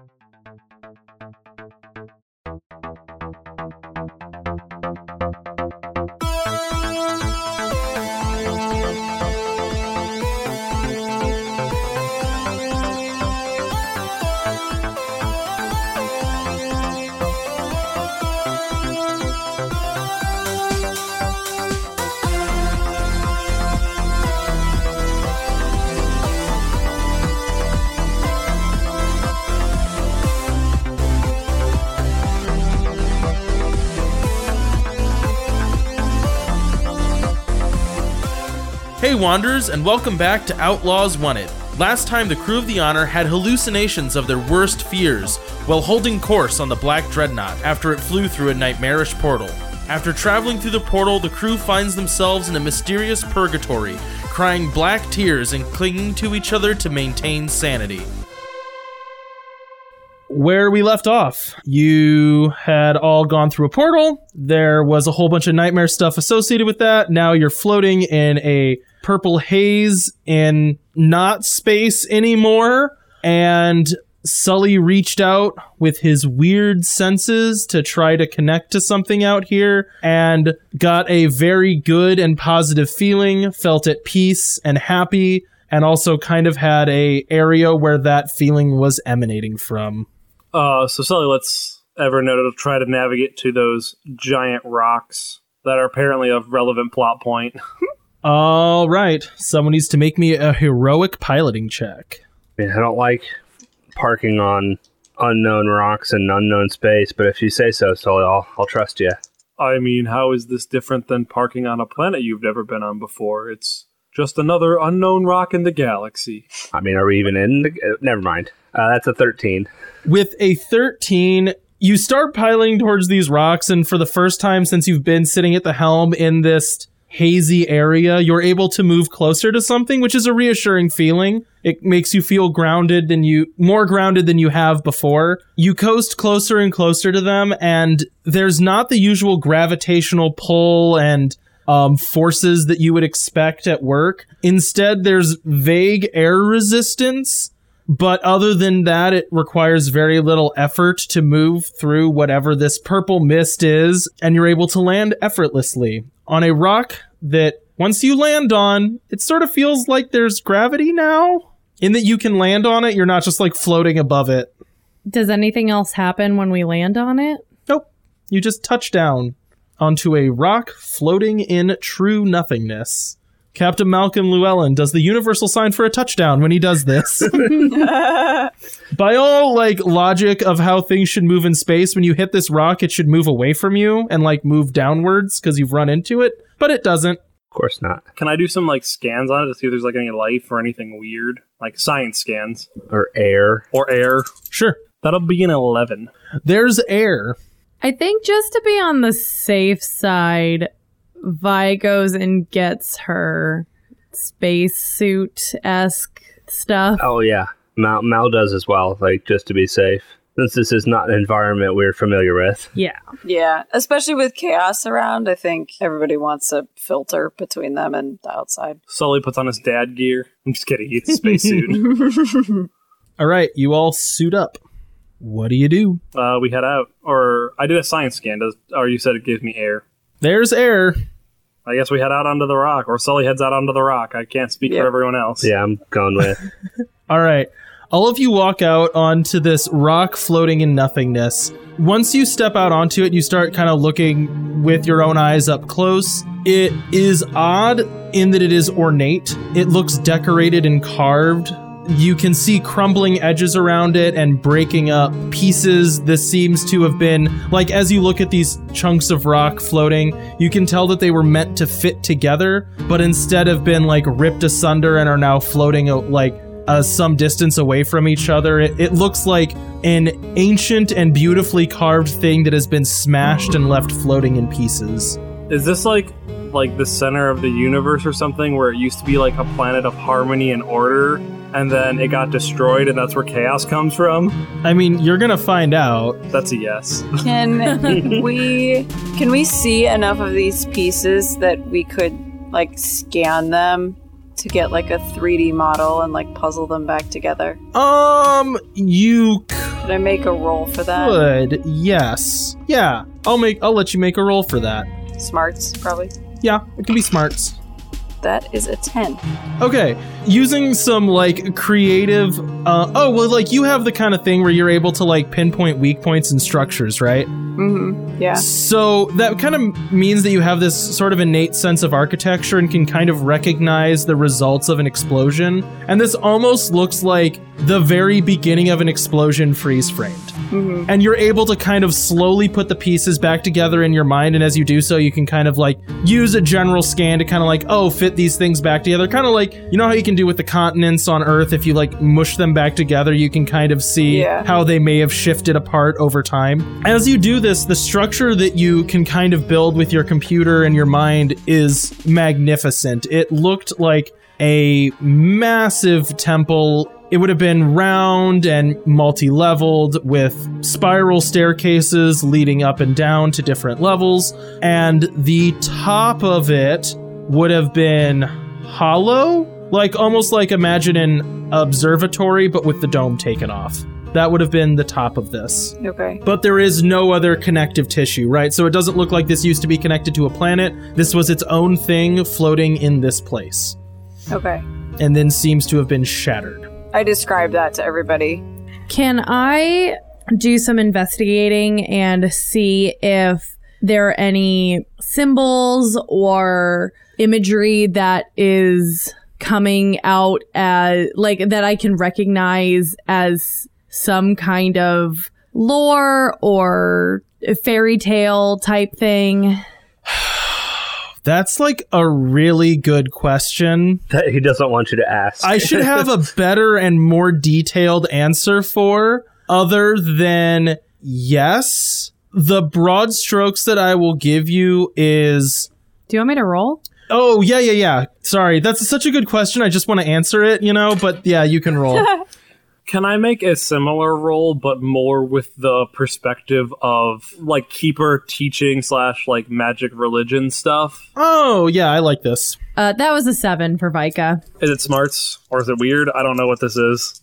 Hey, Wanderers, and welcome back to Outlaws Wanted. Last time, the crew of the Honor had hallucinations of their worst fears while holding course on the Black Dreadnought after it flew through a nightmarish portal. After traveling through the portal, the crew finds themselves in a mysterious purgatory, crying black tears and clinging to each other to maintain sanity. Where we left off, you had all gone through a portal. There was a whole bunch of nightmare stuff associated with that. Now you're floating in a purple haze in not space anymore. And Sully reached out with his weird senses to try to connect to something out here and got a very good and positive feeling, felt at peace and happy, and also kind of had a area where that feeling was emanating from. Uh, so Sully lets Evernote try to navigate to those giant rocks that are apparently a relevant plot point. All right, someone needs to make me a heroic piloting check. I mean, I don't like parking on unknown rocks and unknown space, but if you say so, Sully, I'll, I'll trust you. I mean, how is this different than parking on a planet you've never been on before? It's just another unknown rock in the galaxy. I mean, are we even in? The, uh, never mind. Uh, that's a 13. With a 13, you start piloting towards these rocks, and for the first time since you've been sitting at the helm in this hazy area, you're able to move closer to something, which is a reassuring feeling. It makes you feel grounded than you, more grounded than you have before. You coast closer and closer to them, and there's not the usual gravitational pull and um, forces that you would expect at work. Instead, there's vague air resistance but other than that, it requires very little effort to move through whatever this purple mist is, and you're able to land effortlessly on a rock that once you land on, it sort of feels like there's gravity now. In that you can land on it, you're not just like floating above it. Does anything else happen when we land on it? Nope. You just touch down onto a rock floating in true nothingness. Captain Malcolm Llewellyn does the universal sign for a touchdown when he does this. By all like logic of how things should move in space, when you hit this rock, it should move away from you and like move downwards because you've run into it, but it doesn't. Of course not. Can I do some like scans on it to see if there's like any life or anything weird, like science scans Or air. or air? Sure. That'll be an eleven. There's air. I think just to be on the safe side, Vi goes and gets her spacesuit esque stuff. Oh, yeah. Mal, Mal does as well, like just to be safe. Since this is not an environment we're familiar with. Yeah. Yeah, especially with chaos around, I think everybody wants a filter between them and the outside. Sully puts on his dad gear. I'm just kidding. He's a spacesuit. All right, you all suit up. What do you do? uh, we head out, or I did a science scan. Does, or you said it gives me air. There's air. I guess we head out onto the rock, or Sully heads out onto the rock. I can't speak Yeah. for everyone else. Yeah, I'm going with. All right. All of you walk out onto this rock floating in nothingness. Once you step out onto it, you start kind of looking with your own eyes up close. It is odd in that it is ornate. It looks decorated and carved. You can see crumbling edges around it and breaking up pieces. This seems to have been, like, as you look at these chunks of rock floating, you can tell that they were meant to fit together, but instead have been, like, ripped asunder and are now floating, uh, like, uh, some distance away from each other. It, it looks like an ancient and beautifully carved thing that has been smashed and left floating in pieces. Is this like like the center of the universe or something where it used to be like a planet of harmony and order and then it got destroyed and that's where chaos comes from? I mean, you're gonna find out. That's a yes. Can we can we see enough of these pieces that we could like scan them to get like a 3D model and like puzzle them back together? Um, you Could I make a roll for that? could, yes, yeah. I'll make. I'll let you make a roll for that. Smarts, probably. Yeah, it can be smarts. That is a 10. Okay, using some like creative. Uh, oh well, like you have the kind of thing where you're able to like pinpoint weak points and structures, right? Mm-hmm. Yeah. So that kind of means that you have this sort of innate sense of architecture and can kind of recognize the results of an explosion. And this almost looks like the very beginning of an explosion freeze framed. Mm-hmm. And you're able to kind of slowly put the pieces back together in your mind. And as you do so, you can kind of like use a general scan to kind of like, oh, fit these things back together. Kind of like, you know how you can do with the continents on Earth? If you like mush them back together, you can kind of see Yeah. how they may have shifted apart over time. As you do this, the structure that you can kind of build with your computer and your mind is magnificent. It looked like a massive temple. It would have been round and multi leveled with spiral staircases leading up and down to different levels. And the top of it would have been hollow, like almost like imagine an observatory, but with the dome taken off. That would have been the top of this. Okay. But there is no other connective tissue, right? So it doesn't look like this used to be connected to a planet. This was its own thing floating in this place, Okay. and then seems to have been shattered. I described that to everybody. Can I do some investigating and see if there are any symbols or imagery that is coming out as like that I can recognize as some kind of lore or fairy tale type thing? That's like a really good question. That he doesn't want you to ask. I should have a better and more detailed answer for, other than yes. The broad strokes that I will give you is Do you want me to roll? Oh, yeah, yeah, yeah. Sorry. That's such a good question. I just want to answer it, you know, but yeah, you can roll. Can I make a similar roll, but more with the perspective of like keeper teaching slash like magic religion stuff? oh, yeah, I like this. Uh, that was a seven for Vika. Is it smarts or is it weird? I don't know what this is.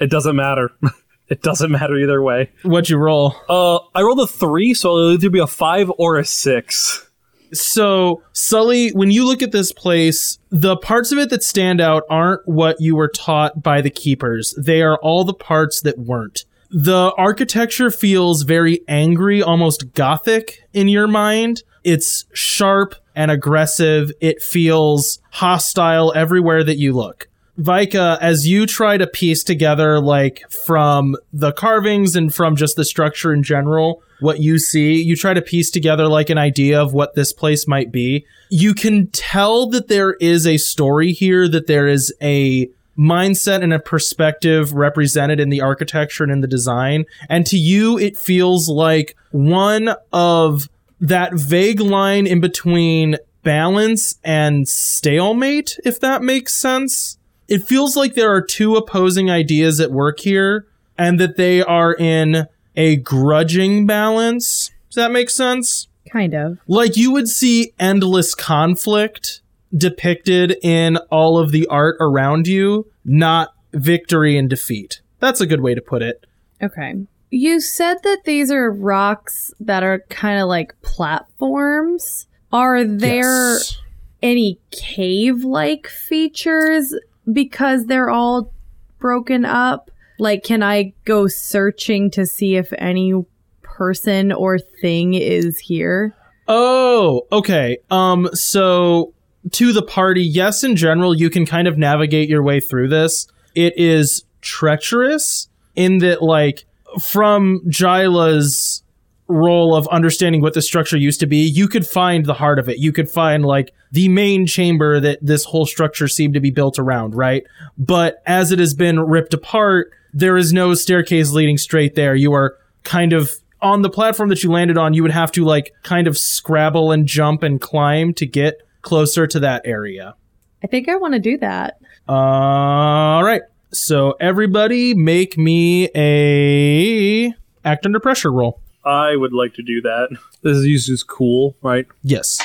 It doesn't matter. it doesn't matter either way. What'd you roll? Uh, I rolled a three, so it'll either be a five or a six. So, Sully, when you look at this place, the parts of it that stand out aren't what you were taught by the keepers. They are all the parts that weren't. The architecture feels very angry, almost gothic in your mind. It's sharp and aggressive. It feels hostile everywhere that you look. Vika, as you try to piece together, like from the carvings and from just the structure in general, what you see, you try to piece together like an idea of what this place might be. You can tell that there is a story here, that there is a mindset and a perspective represented in the architecture and in the design. And to you, it feels like one of that vague line in between balance and stalemate, if that makes sense. It feels like there are two opposing ideas at work here and that they are in a grudging balance. Does that make sense? Kind of. Like you would see endless conflict depicted in all of the art around you, not victory and defeat. That's a good way to put it. Okay. You said that these are rocks that are kind of like platforms. Are there Yes. any cave like features because they're all broken up? Like, can I go searching to see if any person or thing is here? Oh, okay. Um, so to the party, yes, in general, you can kind of navigate your way through this. It is treacherous in that, like, from Jyla's roll of understanding what the structure used to be, you could find the heart of it. You could find, like, the main chamber that this whole structure seemed to be built around, right? But as it has been ripped apart, there is no staircase leading straight there. You are kind of on the platform that you landed on, you would have to like kind of scrabble and jump and climb to get closer to that area. I think I want to do that. All right. So everybody make me a act under pressure roll. I would like to do that. This is used as cool, right? Yes.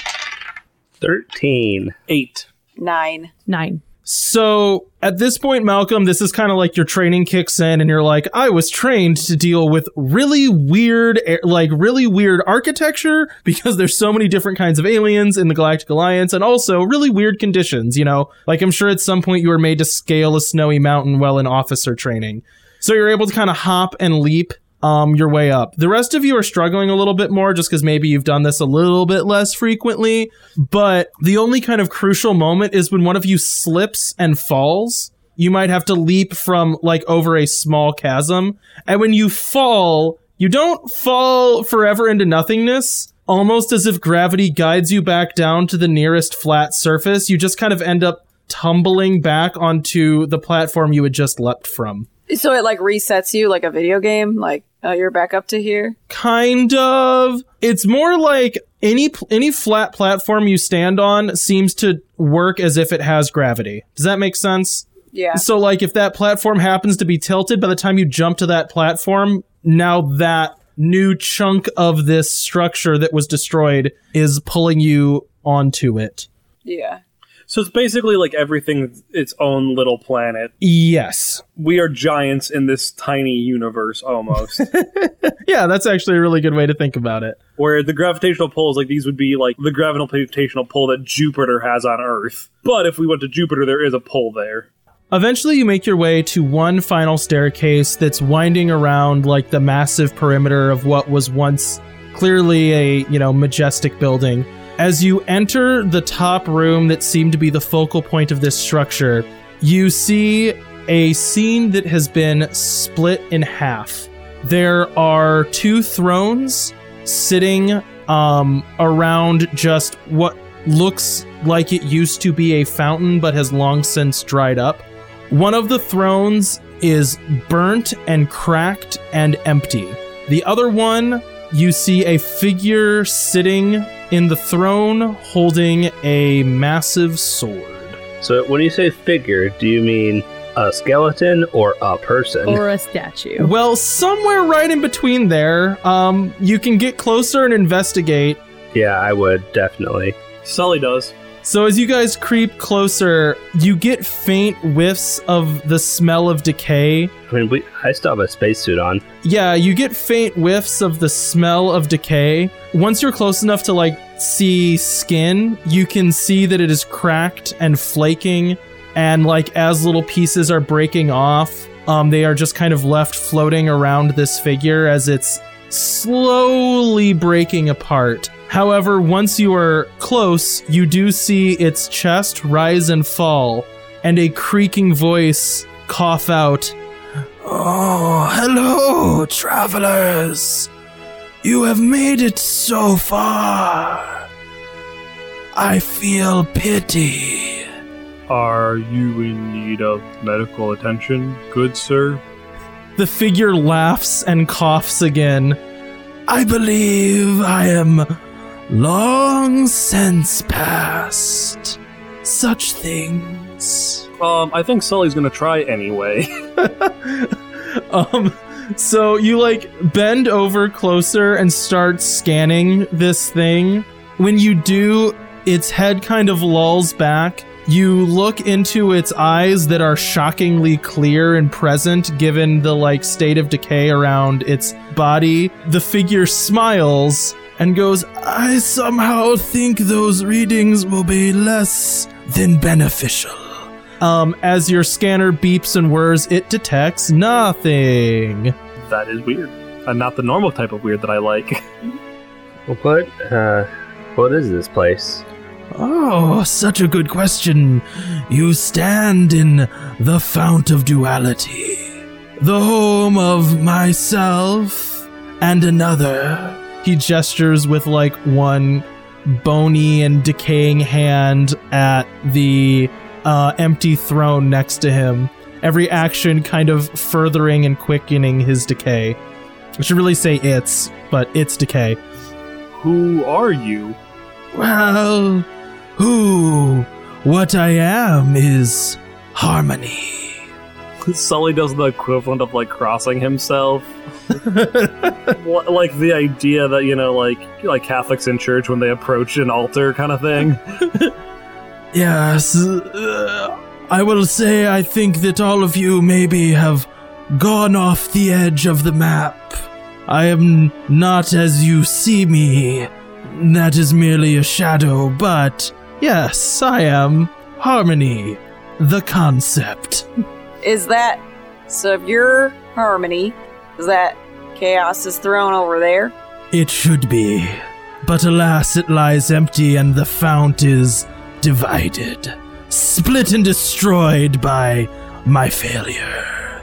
13. Eight. Nine. Nine. So at this point, Malcolm, this is kind of like your training kicks in, and you're like, I was trained to deal with really weird, like really weird architecture because there's so many different kinds of aliens in the Galactic Alliance, and also really weird conditions. You know, like I'm sure at some point you were made to scale a snowy mountain while in officer training. So you're able to kind of hop and leap um, your way up. The rest of you are struggling a little bit more just because maybe you've done this a little bit less frequently. But the only kind of crucial moment is when one of you slips and falls. You might have to leap from like over a small chasm. And when you fall, you don't fall forever into nothingness. Almost as if gravity guides you back down to the nearest flat surface. You just kind of end up tumbling back onto the platform you had just leapt from. So it like resets you like a video game. Like oh, you're back up to here. kind of it's more like any any flat platform you stand on seems to work as if it has gravity does that make sense Yeah. so like if that platform happens to be tilted by the time you jump to that platform now that new chunk of this structure that was destroyed is pulling you onto it Yeah. So it's basically like everything its own little planet. yes We are giants in this tiny universe almost. yeah that's actually a really good way to think about it where the gravitational pulls like these would be like the gravitational pull that Jupiter has on Earth. But if we went to Jupiter, there is a pull there. Eventually, you make your way to one final staircase that's winding around like the massive perimeter of what was once clearly a, you know, majestic building. As you enter the top room that seemed to be the focal point of this structure, you see a scene that has been split in half. There are two thrones sitting um, around just what looks like it used to be a fountain but has long since dried up. One of the thrones is burnt and cracked and empty. The other one, you see a figure sitting in the throne holding a massive sword. So when you say figure, do you mean a skeleton or a person? Or a statue. Well, somewhere right in between there, um, you can get closer and investigate. yeah, I would definitely. Sully does. So as you guys creep closer, you get faint whiffs of the smell of decay. I mean, we, I still have a spacesuit on. Yeah, you get faint whiffs of the smell of decay. Once you're close enough to like see skin, you can see that it is cracked and flaking and like as little pieces are breaking off, um they are just kind of left floating around this figure as it's slowly breaking apart. However, once you are close, you do see its chest rise and fall and a creaking voice cough out Oh, hello, travelers. You have made it so far. I feel pity. Are you in need of medical attention, good sir? The figure laughs and coughs again. I believe I am long since past such things. Um, I think Sully's gonna try anyway. um so you like bend over closer and start scanning this thing when you do its head kind of lulls back you look into its eyes that are shockingly clear and present given the like state of decay around its body the figure smiles and goes i somehow think those readings will be less than beneficial um, as your scanner beeps and whirs, it detects nothing. that is weird. And not the normal type of weird that I like. What? Uh, what is this place? Oh, such a good question. You stand in the Fount of Duality, the home of myself and another. He gestures with like one bony and decaying hand at the uh, empty throne next to him. Every action kind of furthering and quickening his decay. I should really say it's, but it's decay. Who are you? Well, who, what I am is harmony. Sully does the equivalent of like crossing himself. Li- like the idea that you know, like like Catholics in church when they approach an altar, kind of thing. Yes, uh, I will say I think that all of you maybe have gone off the edge of the map. I am not as you see me. That is merely a shadow, but yes, I am Harmony, the concept. Is that so? If you're Harmony, is that Chaos is throne over there? It should be. But alas, it lies empty and the fount is divided, split and destroyed by my failure.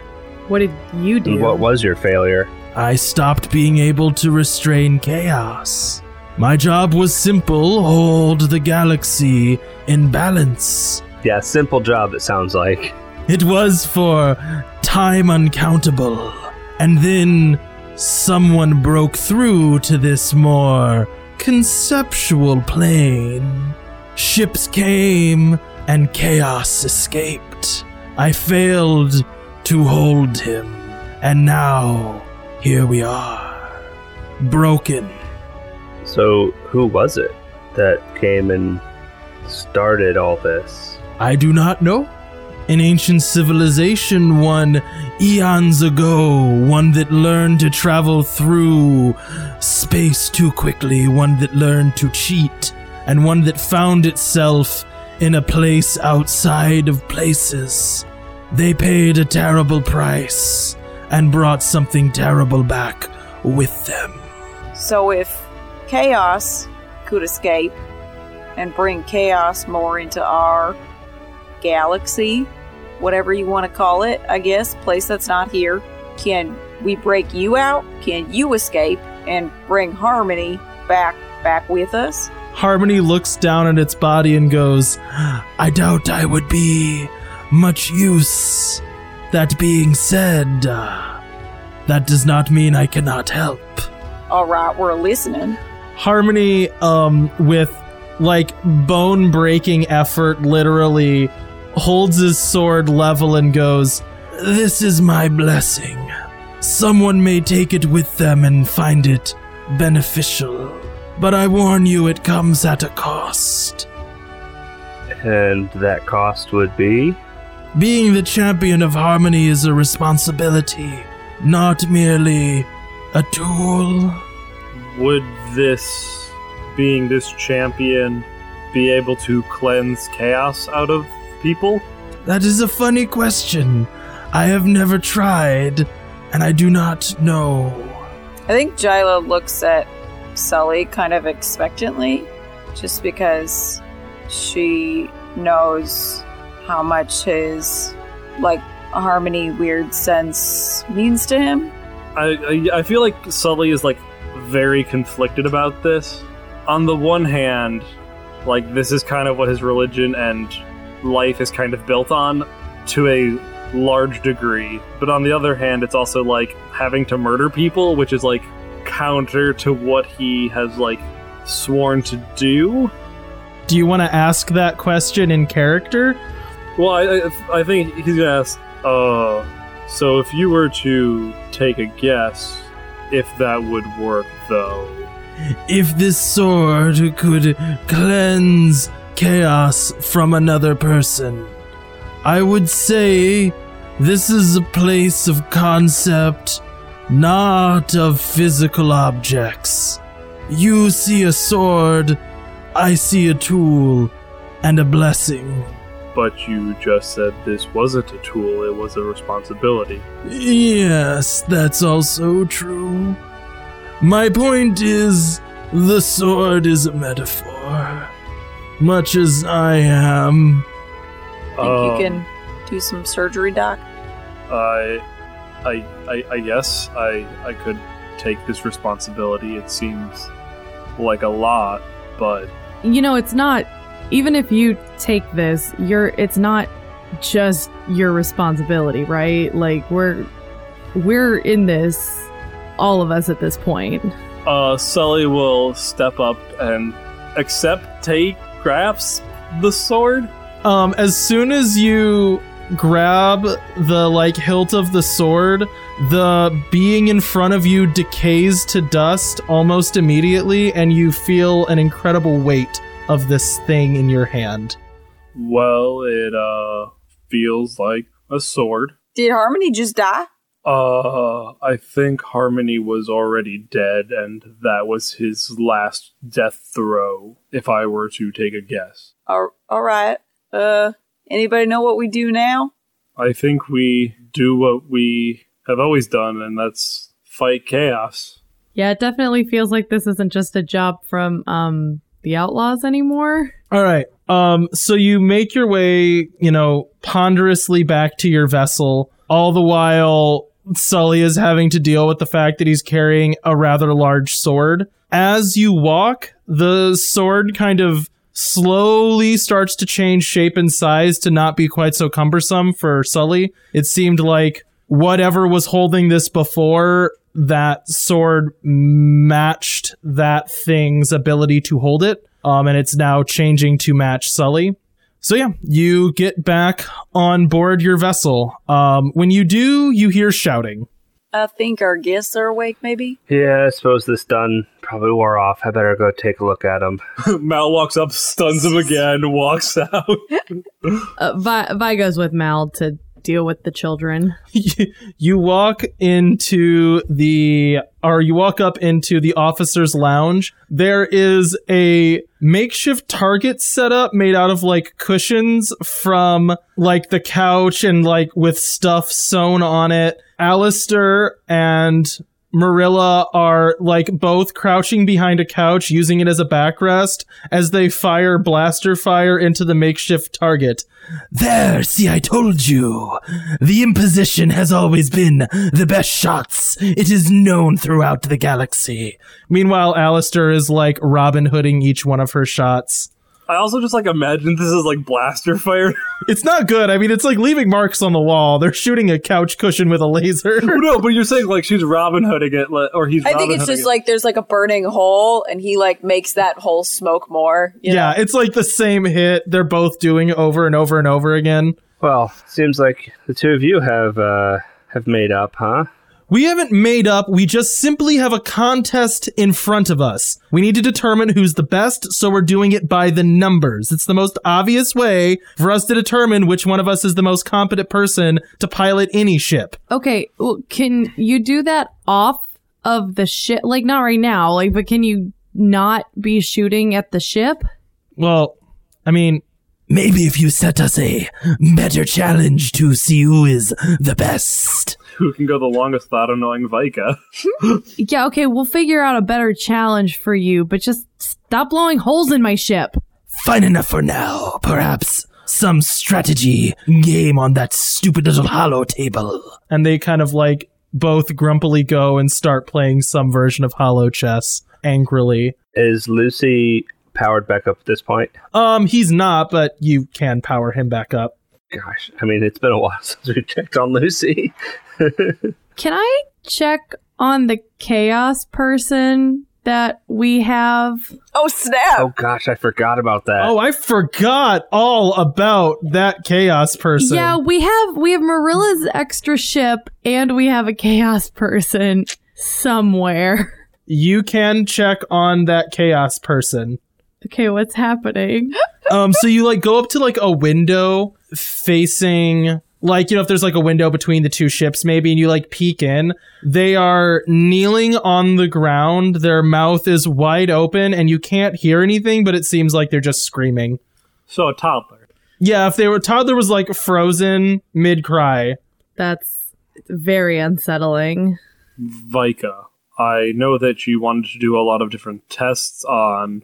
What did you do? What was your failure? I stopped being able to restrain chaos. My job was simple hold the galaxy in balance. Yeah, simple job, it sounds like. It was for time uncountable. And then someone broke through to this more conceptual plane. Ships came and chaos escaped. I failed to hold him. And now, here we are. Broken. So, who was it that came and started all this? I do not know. An ancient civilization, one eons ago, one that learned to travel through space too quickly, one that learned to cheat, and one that found itself in a place outside of places. They paid a terrible price and brought something terrible back with them. So if Chaos could escape and bring chaos more into our galaxy, whatever you want to call it, I guess, place that's not here, can we break you out? Can you escape and bring harmony back back with us? Harmony looks down at its body and goes, I doubt I would be much use. That being said, uh, that does not mean I cannot help. All right, we're listening. Harmony, um, with like bone breaking effort, literally holds his sword level and goes, This is my blessing. Someone may take it with them and find it beneficial, but I warn you, it comes at a cost. And that cost would be? Being the champion of harmony is a responsibility, not merely a tool. Would this, being this champion, be able to cleanse chaos out of people? That is a funny question. I have never tried, and I do not know. I think Jyla looks at Sully kind of expectantly, just because she knows how much his like harmony weird sense means to him. I, I I feel like Sully is like very conflicted about this. On the one hand, like this is kind of what his religion and life is kind of built on to a large degree. But on the other hand, it's also like having to murder people, which is like counter to what he has like sworn to do. Do you want to ask that question in character? Well, I, I, I think he's gonna ask. Uh, so if you were to take a guess, if that would work, though. If this sword could cleanse chaos from another person, I would say this is a place of concept, not of physical objects. You see a sword, I see a tool, and a blessing. But you just said this wasn't a tool; it was a responsibility. Yes, that's also true. My point is, the sword is a metaphor. Much as I am. Think Uh, you can do some surgery, Doc? I, I, I, I guess I, I could take this responsibility. It seems like a lot, but you know, it's not even if you take this, you're it's not just your responsibility, right? Like we're we're in this all of us at this point. uh, Sully will step up and accept, take, grasp the sword. Um, as soon as you grab the like hilt of the sword, the being in front of you decays to dust almost immediately, and you feel an incredible weight of this thing in your hand. Well, it uh feels like a sword. Did Harmony just die? Uh, I think Harmony was already dead, and that was his last death throe, if I were to take a guess. All, all right. Uh, anybody know what we do now? I think we do what we have always done, and that's fight chaos. Yeah, it definitely feels like this isn't just a job from um the outlaws anymore. All right. Um, so you make your way, you know, ponderously back to your vessel, all the while Sully is having to deal with the fact that he's carrying a rather large sword. As you walk, the sword kind of slowly starts to change shape and size to not be quite so cumbersome for Sully. It seemed like whatever was holding this before, that sword matched that thing's ability to hold it. Um, and it's now changing to match Sully. So yeah, you get back on board your vessel. Um, when you do, you hear shouting. I think our guests are awake, maybe? Yeah, I suppose this done probably wore off. I better go take a look at him. Mal walks up, stuns him again, walks out. Uh, Vi, Vi goes with Mal to deal with the children. you walk into the or you walk up into the officers lounge there is a makeshift target set up made out of like cushions from like the couch and like with stuff sewn on it Alistair and Marilla are like both crouching behind a couch using it as a backrest as they fire blaster fire into the makeshift target. There, see, I told you. The imposition has always been the best shots. It is known throughout the galaxy. Meanwhile, Alistair is like Robin Hooding each one of her shots. I also just like imagine this is like blaster fire. It's not good. I mean, it's like leaving marks on the wall. They're shooting a couch cushion with a laser. no, but you're saying like she's Robin Hooding it, or he's. I think it's Hooding just it. like there's like a burning hole, and he like makes that hole smoke more. you yeah, know? it's like the same hit they're both doing over and over and over again. Well, seems like the two of you have uh, have made up, huh? We haven't made up, we just simply have a contest in front of us. We need to determine who's the best, so we're doing it by the numbers. It's the most obvious way for us to determine which one of us is the most competent person to pilot any ship. Okay, well, can you do that off of the ship? Like, not right now, like, but can you not be shooting at the ship? Well, I mean, maybe if you set us a better challenge to see who is the best. who can go the longest without annoying Vika. Yeah, okay, we'll figure out a better challenge for you, but just stop blowing holes in my ship. Fine enough for now. Perhaps some strategy game on that stupid little holo table. And they kind of like both grumpily go and start playing some version of holo chess angrily. Is Lucy powered back up at this point? Um, he's not, but you can power him back up. Gosh, I mean, it's been a while since we checked on Lucy. Can I check on the chaos person that we have? Oh snap! oh gosh, I forgot about that. Oh, I forgot all about that chaos person. Yeah, we have we have Marilla's extra ship and we have a chaos person somewhere. You can check on that chaos person. Okay, what's happening? um so you like go up to like a window facing like you know if there's like a window between the two ships maybe and you like peek in they are kneeling on the ground their mouth is wide open and you can't hear anything but it seems like they're just screaming So a toddler. yeah if they were toddler was like frozen mid cry That's very unsettling. Vika. I know that you wanted to do a lot of different tests on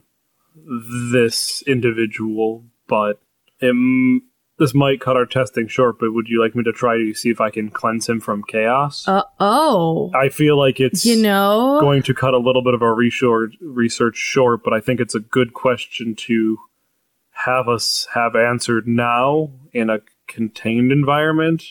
this individual, but it, this might cut our testing short. But would you like me to try to see if I can cleanse him from chaos? Uh oh. I feel like it's You know, going to cut a little bit of our research research short, but I think it's a good question to have us have answered now in a contained environment,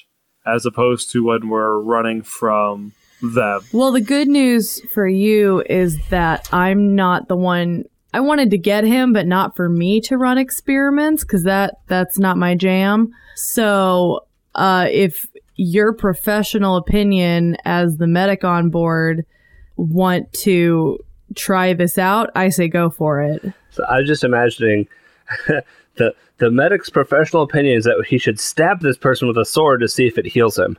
as opposed to when we're running from them. Well, the good news for you is that I'm not the one. I wanted to get him, but not for me to run experiments because that that's not my jam. So, uh, if your professional opinion as the medic on board want to try this out, I say go for it. So I was just imagining The the medic's professional opinion is that he should stab this person with a sword to see if it heals him.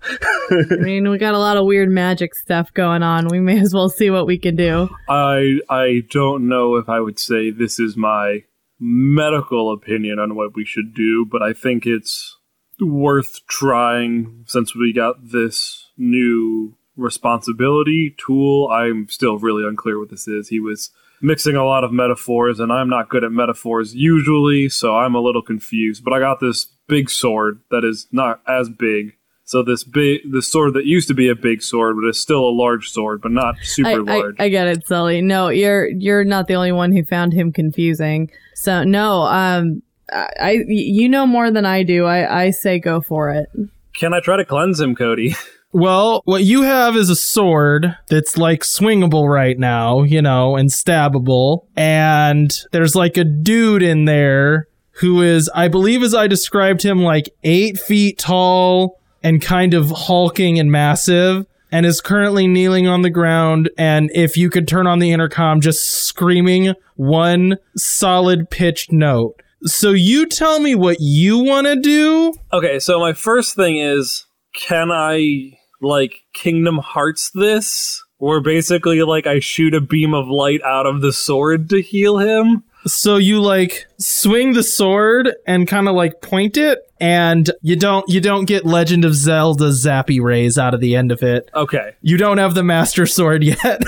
I mean, we got a lot of weird magic stuff going on. We may as well see what we can do. I I don't know if I would say this is my medical opinion on what we should do, but I think it's worth trying since we got this new responsibility tool. I'm still really unclear what this is. He was mixing a lot of metaphors, and I'm not good at metaphors usually, so I'm a little confused. But I got this big sword that is not as big. So this big, the sword that used to be a big sword, but is still a large sword, but not super I, I, large. I get it, Sully. No, you're you're not the only one who found him confusing. So no, um, I, I you know more than I do. I I say go for it. Can I try to cleanse him, Cody? Well, what you have is a sword that's like swingable right now, you know, and stabbable. And there's like a dude in there who is, I believe, as I described him, like eight feet tall and kind of hulking and massive. And is currently kneeling on the ground. And if you could turn on the intercom, just screaming one solid pitched note. So you tell me what you want to do. Okay, so my first thing is can I like Kingdom Hearts this? Where basically like I shoot a beam of light out of the sword to heal him? So you like swing the sword and kind of like point it, and you don't you don't get Legend of Zelda zappy rays out of the end of it. Okay. You don't have the Master Sword yet.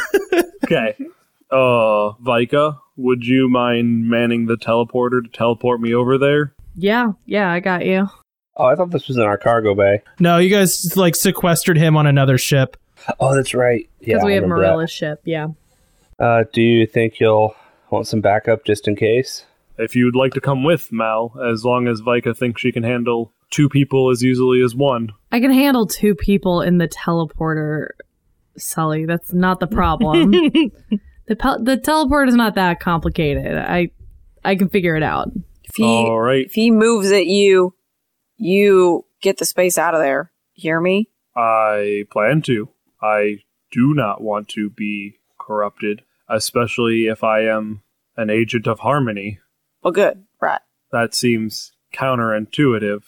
Okay. Uh Vika, would you mind manning the teleporter to teleport me over there? Yeah, yeah, I got you. Oh, I thought this was in our cargo bay. no, you guys like sequestered him on another ship. Oh, that's right. Yeah, Because we I have remember that. Marilla's ship. Yeah. Uh, do you think you'll want some backup just in case? If you'd like to come with, Mal, as long as Vika thinks she can handle two people as easily as one. I can handle two people in the teleporter, Sully. That's not the problem. the pel- the teleporter is not that complicated. I I can figure it out. If he All right. if he moves at you, you get the space out of there. Hear me? I plan to. I do not want to be corrupted, especially if I am an agent of harmony. Well, good. Right. That seems counterintuitive.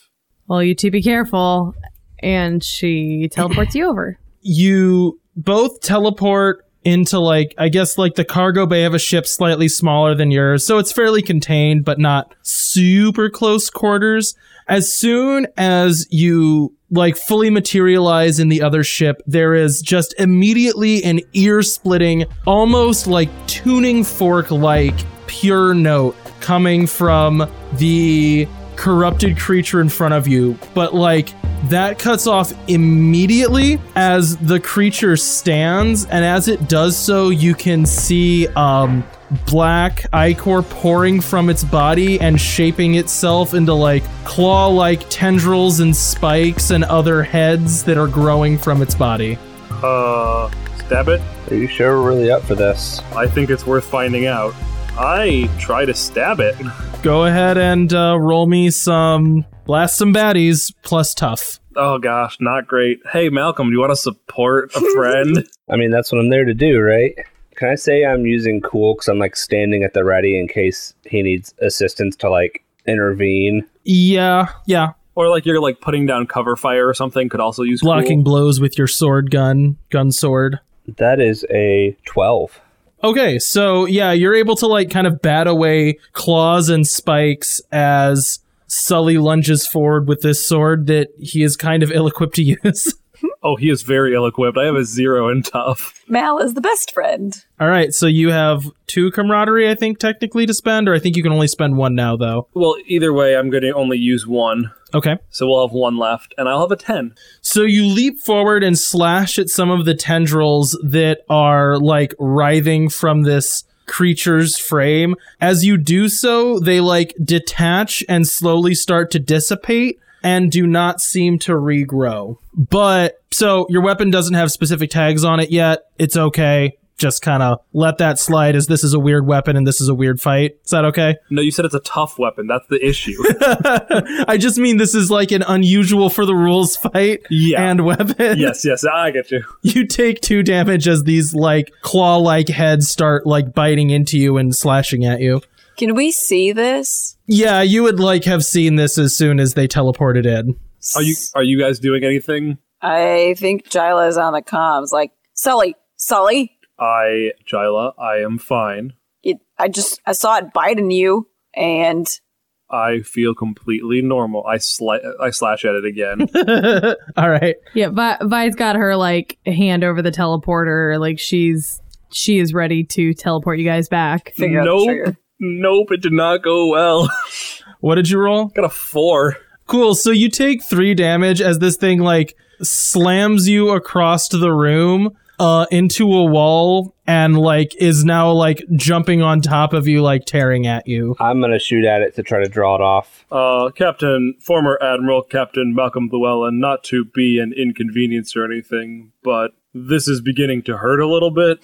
Well, you two be careful. And she teleports you over. You both teleport into like I guess like the cargo bay of a ship slightly smaller than yours, so it's fairly contained but not super close quarters. As soon as you like fully materialize in the other ship, there is just immediately an ear splitting, almost like tuning fork like pure note coming from the corrupted creature in front of you. But like that cuts off immediately as the creature stands, and as it does so, you can see um black ichor pouring from its body and shaping itself into like claw-like tendrils and spikes and other heads that are growing from its body. Uh, stab it? Are you sure we're really up for this? I think it's worth finding out. I try to stab it. Go ahead and uh, roll me some blast some baddies plus tough. Oh gosh, not great. Hey Malcolm, do you want to support a friend? I mean, that's what I'm there to do, right? Can I say I'm using cool because I'm like standing at the ready in case he needs assistance to like intervene? Yeah, yeah. or like you're like putting down cover fire or something could also use Blocking cool. blows with your sword gun, gun sword. That is a 12. Okay, so yeah, you're able to like kind of bat away claws and spikes as Sully lunges forward with this sword that he is kind of ill equipped to use. Oh, he is very ill equipped. I have a zero in tough. Mal is the best friend. All right, so you have two camaraderie, I think, technically to spend, or I think you can only spend one now, though. Well, either way, I'm going to only use one. Okay. So we'll have one left, and I'll have a 10. So you leap forward and slash at some of the tendrils that are like writhing from this creature's frame. As you do so, they like detach and slowly start to dissipate and do not seem to regrow. But so your weapon doesn't have specific tags on it yet. It's okay. Just kind of let that slide as this is a weird weapon and this is a weird fight. Is that okay? No, you said it's a tough weapon. That's the issue. I just mean this is like an unusual for the rules fight Yeah. and weapon. yes, yes, I get you. you take two damage as these like claw-like heads start like biting into you and slashing at you. Can we see this? Yeah, you would like have seen this as soon as they teleported in. Are you are you guys doing anything? I think Jyla is on the comms. Like, Sully, Sully, I, Jyla, I am fine. it, I just I saw it biting you, and I feel completely normal. I sli- I slash at it again. All right. Yeah, Vi- Vi's got her like hand over the teleporter, like she's she is ready to teleport you guys back. figure out the nope, trigger. Nope, it did not go well. What did you roll? Got a four. Cool. So you take three damage as this thing like slams you across the room uh into a wall and like is now like jumping on top of you like tearing at you. I'm gonna shoot at it to try to draw it off. Uh, Captain, former Admiral Captain Malcolm Llewellyn, not to be an inconvenience or anything, but this is beginning to hurt a little bit.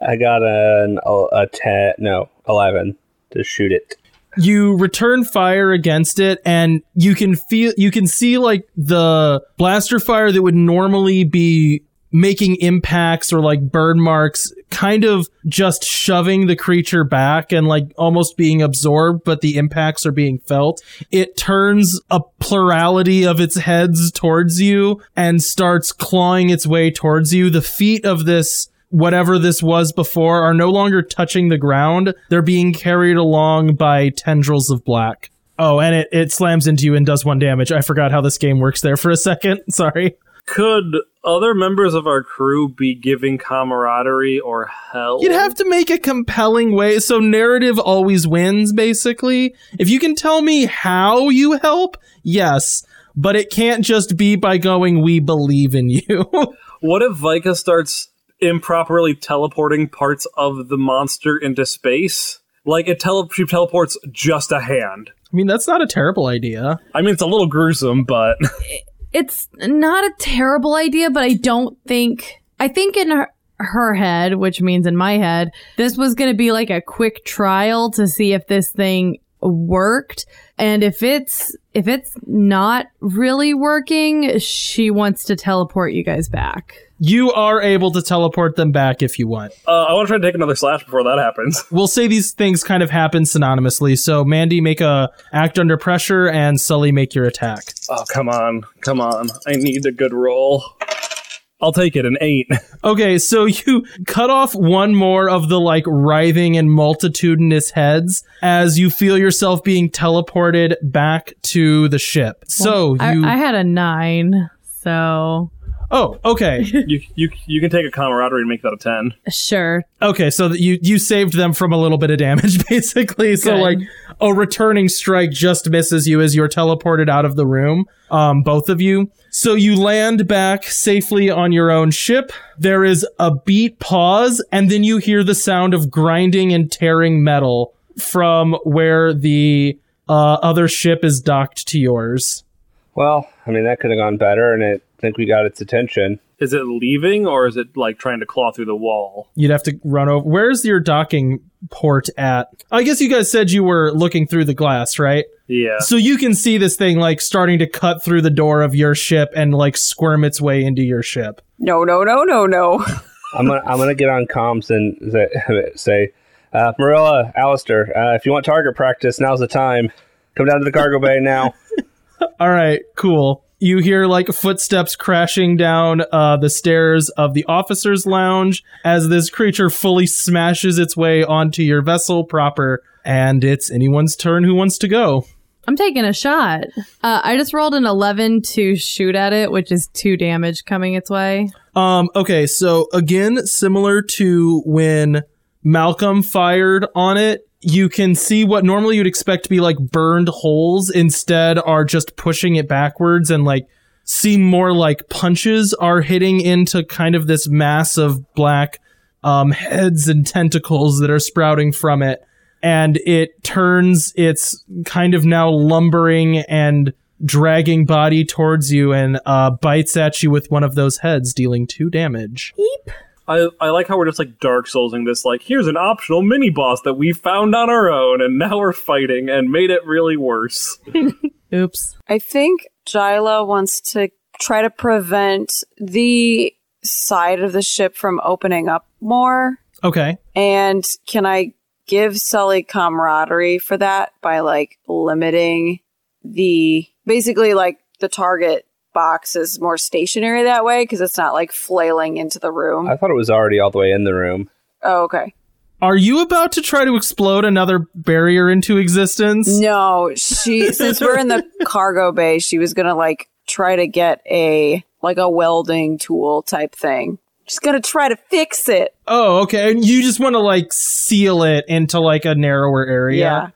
I got an a ten, no, eleven to shoot it. you return fire against it and you can feel you can see like the blaster fire that would normally be making impacts or like burn marks kind of just shoving the creature back and like almost being absorbed but the impacts are being felt it turns a plurality of its heads towards you and starts clawing its way towards you the feet of this whatever this was before are no longer touching the ground. They're being carried along by tendrils of black. Oh, and it, it slams into you and does one damage. I forgot how this game works there for a second. Sorry. Could other members of our crew be giving camaraderie or help? You'd have to make a compelling way. So narrative always wins, basically. If you can tell me how you help, yes. But it can't just be by going, we believe in you. What if Vika starts improperly teleporting parts of the monster into space? Like it tele- she teleports just a hand. I mean, that's not a terrible idea. I mean, it's a little gruesome, but It's not a terrible idea, but I don't think I think in her, her head, which means in my head, this was going to be like a quick trial to see if this thing worked and if it's if it's not really working she wants to teleport you guys back You are able to teleport them back if you want. uh, I want to try to take another slash before that happens. we'll say these things kind of happen synonymously. So Mandy make a act under pressure and Sully make your attack. Oh, come on. Come on. I need a good roll. I'll take it, an eight. Okay, so you cut off one more of the like writhing and multitudinous heads as you feel yourself being teleported back to the ship. So I, you I had a nine so Oh, okay. you, you, you can take a camaraderie and make that a 10. sure Okay, so that you you saved them from a little bit of damage basically. So Good. like a returning strike just misses you as you're teleported out of the room, um both of you. So you land back safely on your own ship. There is a beat pause and then you hear the sound of grinding and tearing metal from where the uh, other ship is docked to yours. Well, I mean that could have gone better, and I think we got its attention. Is it leaving or is it like trying to claw through the wall? You'd have to run over. Where's your docking port at? I guess you guys said you were looking through the glass, right? Yeah. So you can see this thing like starting to cut through the door of your ship and like squirm its way into your ship. No, no, no, no, no. I'm gonna I'm gonna get on comms and say, say uh, Marilla, Alistair, uh, if you want target practice, now's the time. Come down to the cargo bay now. All right, cool. You hear like footsteps crashing down uh, the stairs of the officers' lounge as this creature fully smashes its way onto your vessel proper, and it's anyone's turn who wants to go. i'm taking a shot uh, i just rolled an 11 to shoot at it which is two damage coming its way Um, okay, so again, similar to when Malcolm fired on it, you can see what normally you'd expect to be like burned holes instead are just pushing it backwards and like seem more like punches are hitting into kind of this mass of black um, heads and tentacles that are sprouting from it. And it turns its kind of now lumbering and dragging body towards you and uh, bites at you with one of those heads, dealing two damage. I, I like how we're just like Dark Soulsing this, like, here's an optional mini boss that we found on our own, and now we're fighting and made it really worse. oops I think Jyla wants to try to prevent the side of the ship from opening up more. Okay. And can I give Sully camaraderie for that by like limiting the basically like the target box is more stationary that way because it's not like flailing into the room. I thought it was already all the way in the room. oh, okay. Are you about to try to explode another barrier into existence? No, she since we're in the cargo bay, she was gonna like try to get a like a welding tool type thing. She's gonna try to fix it. Oh, okay. And you just want to like seal it into like a narrower area. Yeah.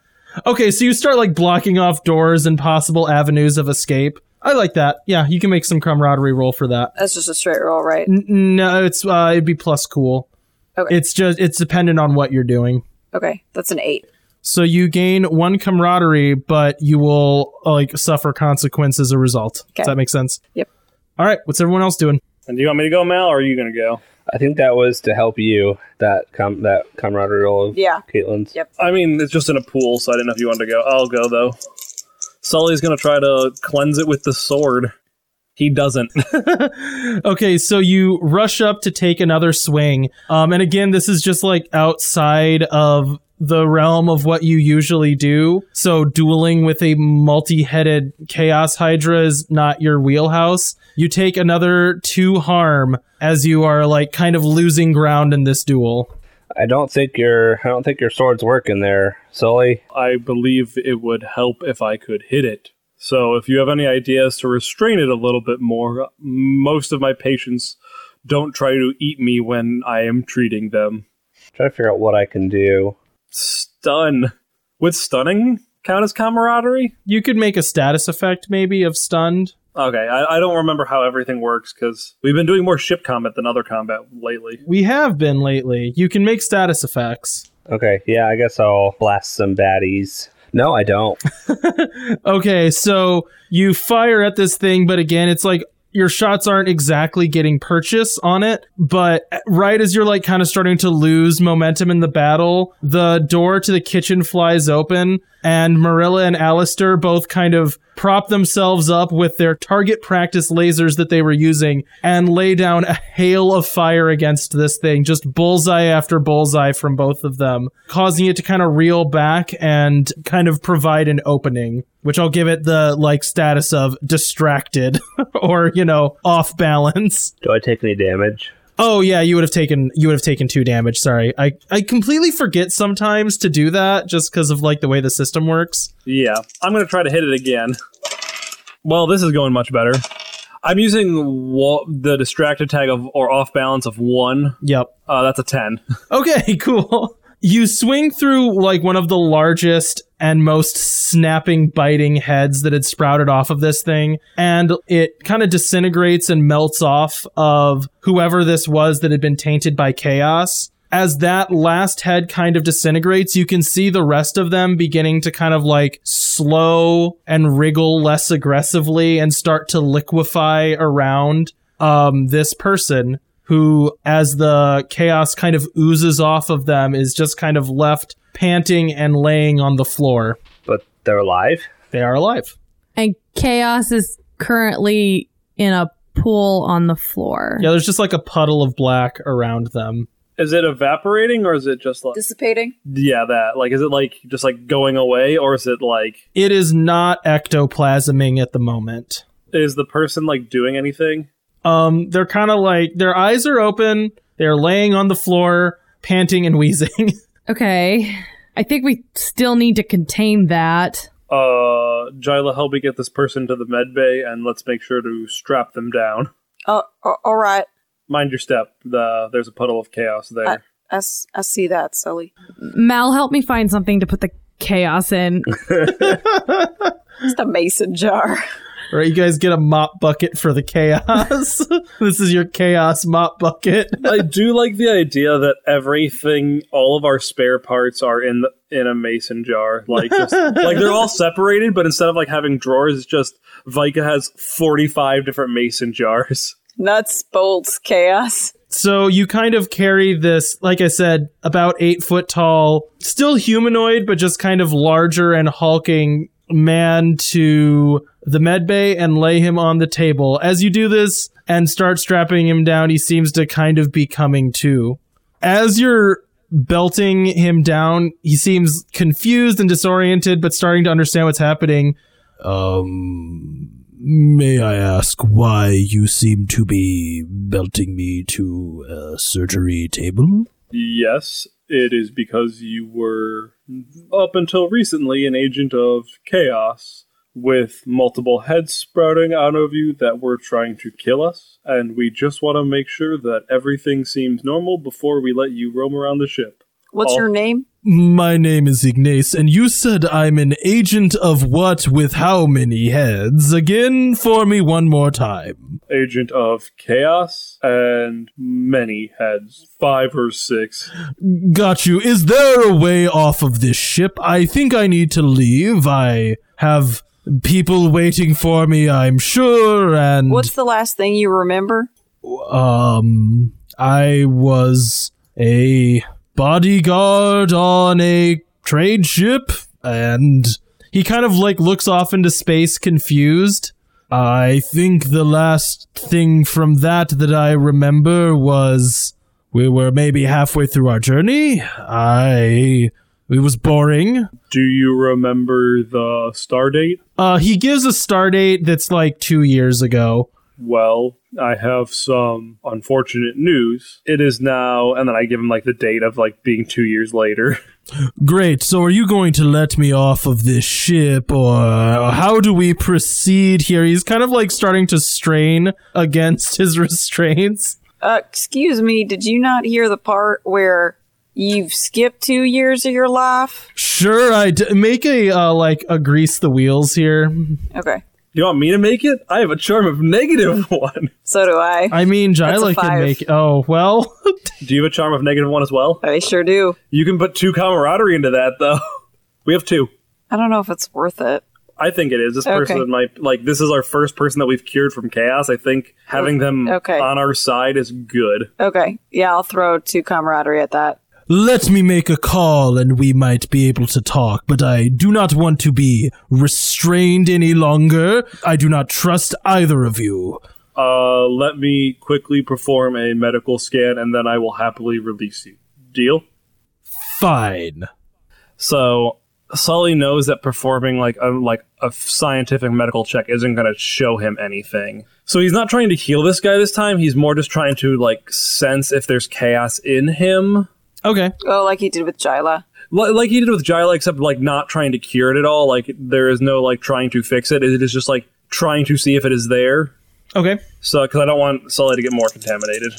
Okay, so you start like blocking off doors and possible avenues of escape. I like that. Yeah, you can make some camaraderie roll for that. That's just a straight roll, right? N- no, it's uh, it'd be plus cool. Okay. It's just it's dependent on what you're doing. Okay, that's an eight. So you gain one camaraderie, but you will uh, like suffer consequence as a result. Okay. Does that make sense? Yep. All right. What's everyone else doing? And do you want me to go, Mal, or are you going to go? I think that was to help you that com- that camaraderie roll of Yeah. Caitlin's. Yep. I mean, it's just in a pool, so I didn't know if you wanted to go. I'll go, though. Sully's going to try to cleanse it with the sword. He doesn't. okay, so you rush up to take another swing. Um, and again, this is just like outside of the realm of what you usually do. So dueling with a multi-headed chaos hydra is not your wheelhouse. You take another two harm as you are like kind of losing ground in this duel. I don't think your I don't think your sword's working there, Sully. I believe it would help if I could hit it. So if you have any ideas to restrain it a little bit more, most of my patients don't try to eat me when I am treating them. Try to figure out what I can do. Stun. With stunning count as camaraderie? You could make a status effect maybe of stunned. Okay, I, I don't remember how everything works because we've been doing more ship combat than other combat lately. We have been lately. You can make status effects. Okay, yeah, I guess I'll blast some baddies. No, I don't. Okay, so you fire at this thing, but again, it's like your shots aren't exactly getting purchase on it. But right as you're like kind of starting to lose momentum in the battle, the door to the kitchen flies open, and Marilla and Alistair both kind of prop themselves up with their target practice lasers that they were using and lay down a hail of fire against this thing, just bullseye after bullseye from both of them, causing it to kind of reel back and kind of provide an opening, which I'll give it the like status of distracted or, you know, off balance. Do I take any damage? Oh yeah, you would have taken you would have taken two damage. Sorry, I I completely forget sometimes to do that just because of like the way the system works. Yeah, I'm gonna try to hit it again. Well, this is going much better. I'm using wa- the distracted tag of or off balance of one. Yep. Uh, that's a ten. Okay, cool. You swing through like one of the largest and most snapping, biting heads that had sprouted off of this thing, and it kind of disintegrates and melts off of whoever this was that had been tainted by chaos. As that last head kind of disintegrates, you can see the rest of them beginning to kind of like slow and wriggle less aggressively and start to liquefy around um, this person who, as the chaos kind of oozes off of them, is just kind of left panting and laying on the floor. But they're alive? They are alive. And Chaos is currently in a pool on the floor. Yeah, there's just like a puddle of black around them. Is it evaporating or is it just like Dissipating. yeah that like is it like just like going away or is it like It is not ectoplasming at the moment. is the person like doing anything? Um, they're kind of like their eyes are open. They're laying on the floor, panting and wheezing. Okay. I think we still need to contain that. Uh, Jyla, help me get this person to the med bay and let's make sure to strap them down. Oh, a- all right. Mind your step. The there's a puddle of chaos there. I I see that, Sully. Mal, help me find something to put the chaos in. Just a mason jar. All right, you guys get a mop bucket for the chaos. this is your chaos mop bucket. I do like the idea that everything, all of our spare parts are in the, in a mason jar. Like, just, like they're all separated, but instead of like having drawers, it's just Vika has forty five different mason jars. Nuts, bolts, chaos. So you kind of carry this, like I said, about eight foot tall, still humanoid, but just kind of larger and hulking man to the med bay and lay him on the table. As you do this and start strapping him down, he seems to kind of be coming to. As you're belting him down. He seems confused and disoriented, but starting to understand what's happening. Um, may I ask why you seem to be belting me to a surgery table? Yes, it is because you were, up until recently, an agent of chaos with multiple heads sprouting out of you that were trying to kill us, and we just want to make sure that everything seems normal before we let you roam around the ship. What's Oh. your name? My name is Ignace, and you said I'm an agent of what with how many heads? Again, for me one more time. Agent of chaos and many heads, five or six. Got you. Is there a way off of this ship? I think I need to leave. I have people waiting for me, I'm sure, and What's the last thing you remember? um I was a bodyguard on a trade ship and He kind of like looks off into space, confused. I think the last thing from that that I remember was we were maybe halfway through our journey. I it was boring. Do you remember the star date? Uh, he gives a star date that's like two years ago. Well, I have some unfortunate news. It is now, and then I give him like the date of like being two years later. Great. So are you going to let me off of this ship or how do we proceed Here, he's kind of like starting to strain against his restraints. Uh, excuse me, did you not hear the part where you've skipped two years of your life? Sure, I d- make a uh, like a grease the wheels here. Okay, you want me to make it? I have a charm of negative one. so do I. I mean, That's a Jyla can five. make. Oh well, Do you have a charm of negative one as well? I sure do. You can put two camaraderie into that though. We have two. I don't know if it's worth it. I think it is. This Okay. person might like this is our first person that we've cured from chaos. I think having them Okay. on our side is good. Okay, yeah, I'll throw two camaraderie at that. Let me make a call and we might be able to talk, but I do not want to be restrained any longer. I do not trust either of you. Uh, let me quickly perform a medical scan and then I will happily release you. Deal? Fine. So Sully knows that performing like a like a scientific medical check isn't going to show him anything. So he's not trying to heal this guy this time. He's more just trying to like sense if there's chaos in him, okay. Oh, like he did with Jyla. Li- like he did with Jyla, except like not trying to cure it at all. Like there is no like trying to fix it. It is just like trying to see if it is there. Okay. So because I don't want Sully to get more contaminated.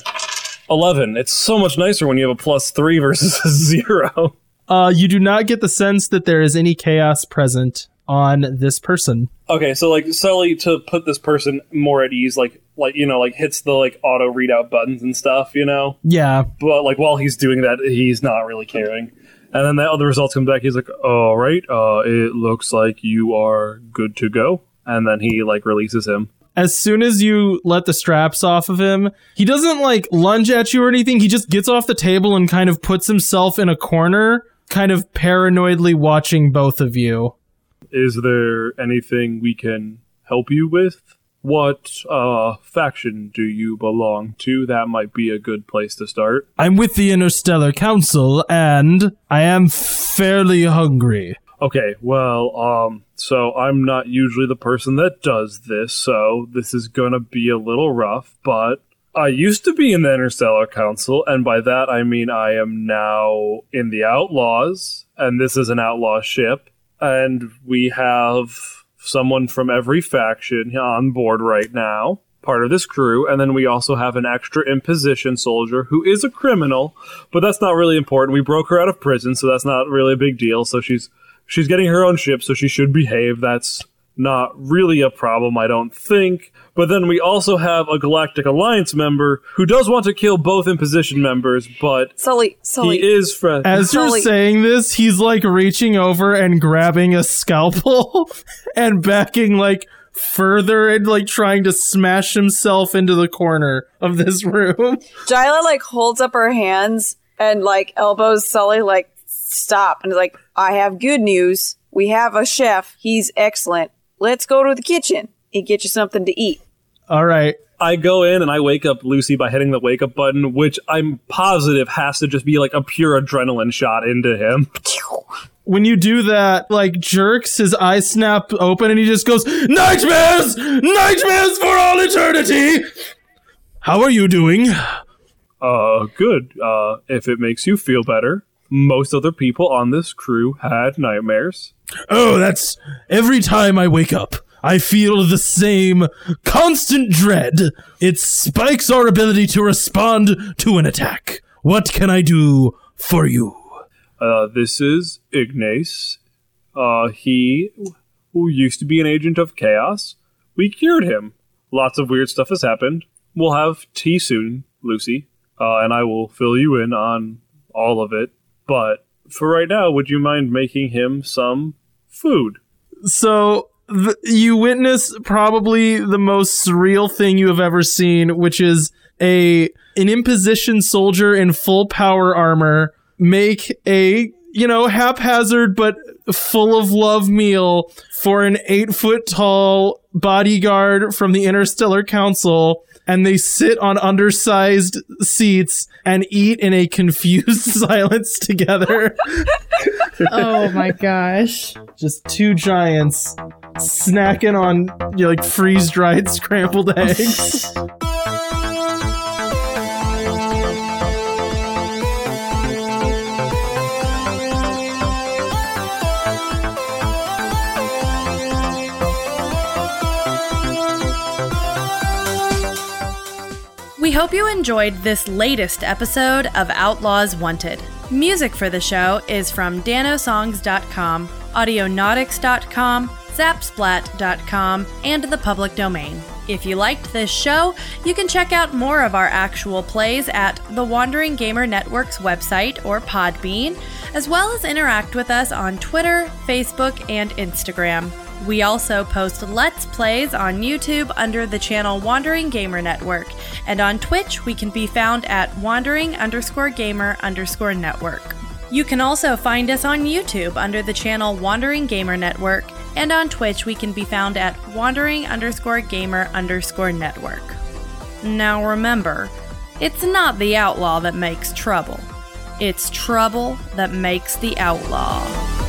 Eleven. It's so much nicer when you have a plus three versus a zero. Uh, you do not get the sense that there is any chaos present on this person. Okay, so like Sully to put this person more at ease, like like you know, like hits the like auto readout buttons and stuff, you know. Yeah. But like while he's doing that, he's not really caring. And then the other results come back. He's like, "All right, uh, it looks like you are good to go." And then he like releases him. As soon as you let the straps off of him, he doesn't like lunge at you or anything. He just gets off the table and kind of puts himself in a corner, kind of paranoidly watching both of you. Is there anything we can help you with? What uh faction do you belong to? That might be a good place to start. I'm with the Interstellar Council and I am fairly hungry. Okay, well, um, so I'm not usually the person that does this, so this is gonna be a little rough, but I used to be in the Interstellar Council, and by that I mean I am now in the Outlaws, and this is an outlaw ship, and we have someone from every faction on board right now, part of this crew, and then we also have an extra imposition soldier who is a criminal, but that's not really important. We broke her out of prison, so that's not really a big deal. So she's she's getting her own ship, so she should behave. That's not really a problem, I don't think. But then we also have a Galactic Alliance member who does want to kill both imposition members, but Sully, Sully. he is friend. As you're saying this, he's like reaching over and grabbing a scalpel and backing like further and like trying to smash himself into the corner of this room. Jyla like holds up her hands and like elbows Sully like stop and is like, I have good news. We have a chef. He's excellent. Let's go to the kitchen and get you something to eat. All right. I go in and I wake up Lucy by hitting the wake up button, which I'm positive has to just be like a pure adrenaline shot into him. When you do that, like jerks, his eyes snap open and he just goes, Nightmares! Nightmares for all eternity! How are you doing? Uh, good. Uh, if it makes you feel better, most other people on this crew had nightmares. Oh, that's every time I wake up. I feel the same constant dread. It spikes our ability to respond to an attack. What can I do for you? Uh, this is Ignace. Uh, he, who used to be an agent of chaos, we cured him. Lots of weird stuff has happened. We'll have tea soon, Lucy, uh, and I will fill you in on all of it. But for right now, would you mind making him some food? So you witness probably the most surreal thing you have ever seen, which is a an imposition soldier in full power armor make a you know haphazard but full of love meal for an eight foot tall bodyguard from the Interstellar Council. And they sit on undersized seats and eat in a confused silence together. Oh my gosh. Just two giants snacking on you know, like freeze dried scrambled eggs. We hope you enjoyed this latest episode of Outlaws Wanted. Music for the show is from danosongs.com, audionautics.com, zapsplat.com, and the public domain. If you liked this show, you can check out more of our actual plays at the Wandering Gamer Network's website or Podbean, as well as interact with us on Twitter, Facebook, and Instagram. We also post Let's Plays on YouTube under the channel Wandering Gamer Network, and on Twitch we can be found at Wandering underscore Gamer underscore Network. You can also find us on YouTube under the channel Wandering Gamer Network, and on Twitch we can be found at Wandering underscore Gamer underscore Network. Now remember, it's not the outlaw that makes trouble, it's trouble that makes the outlaw.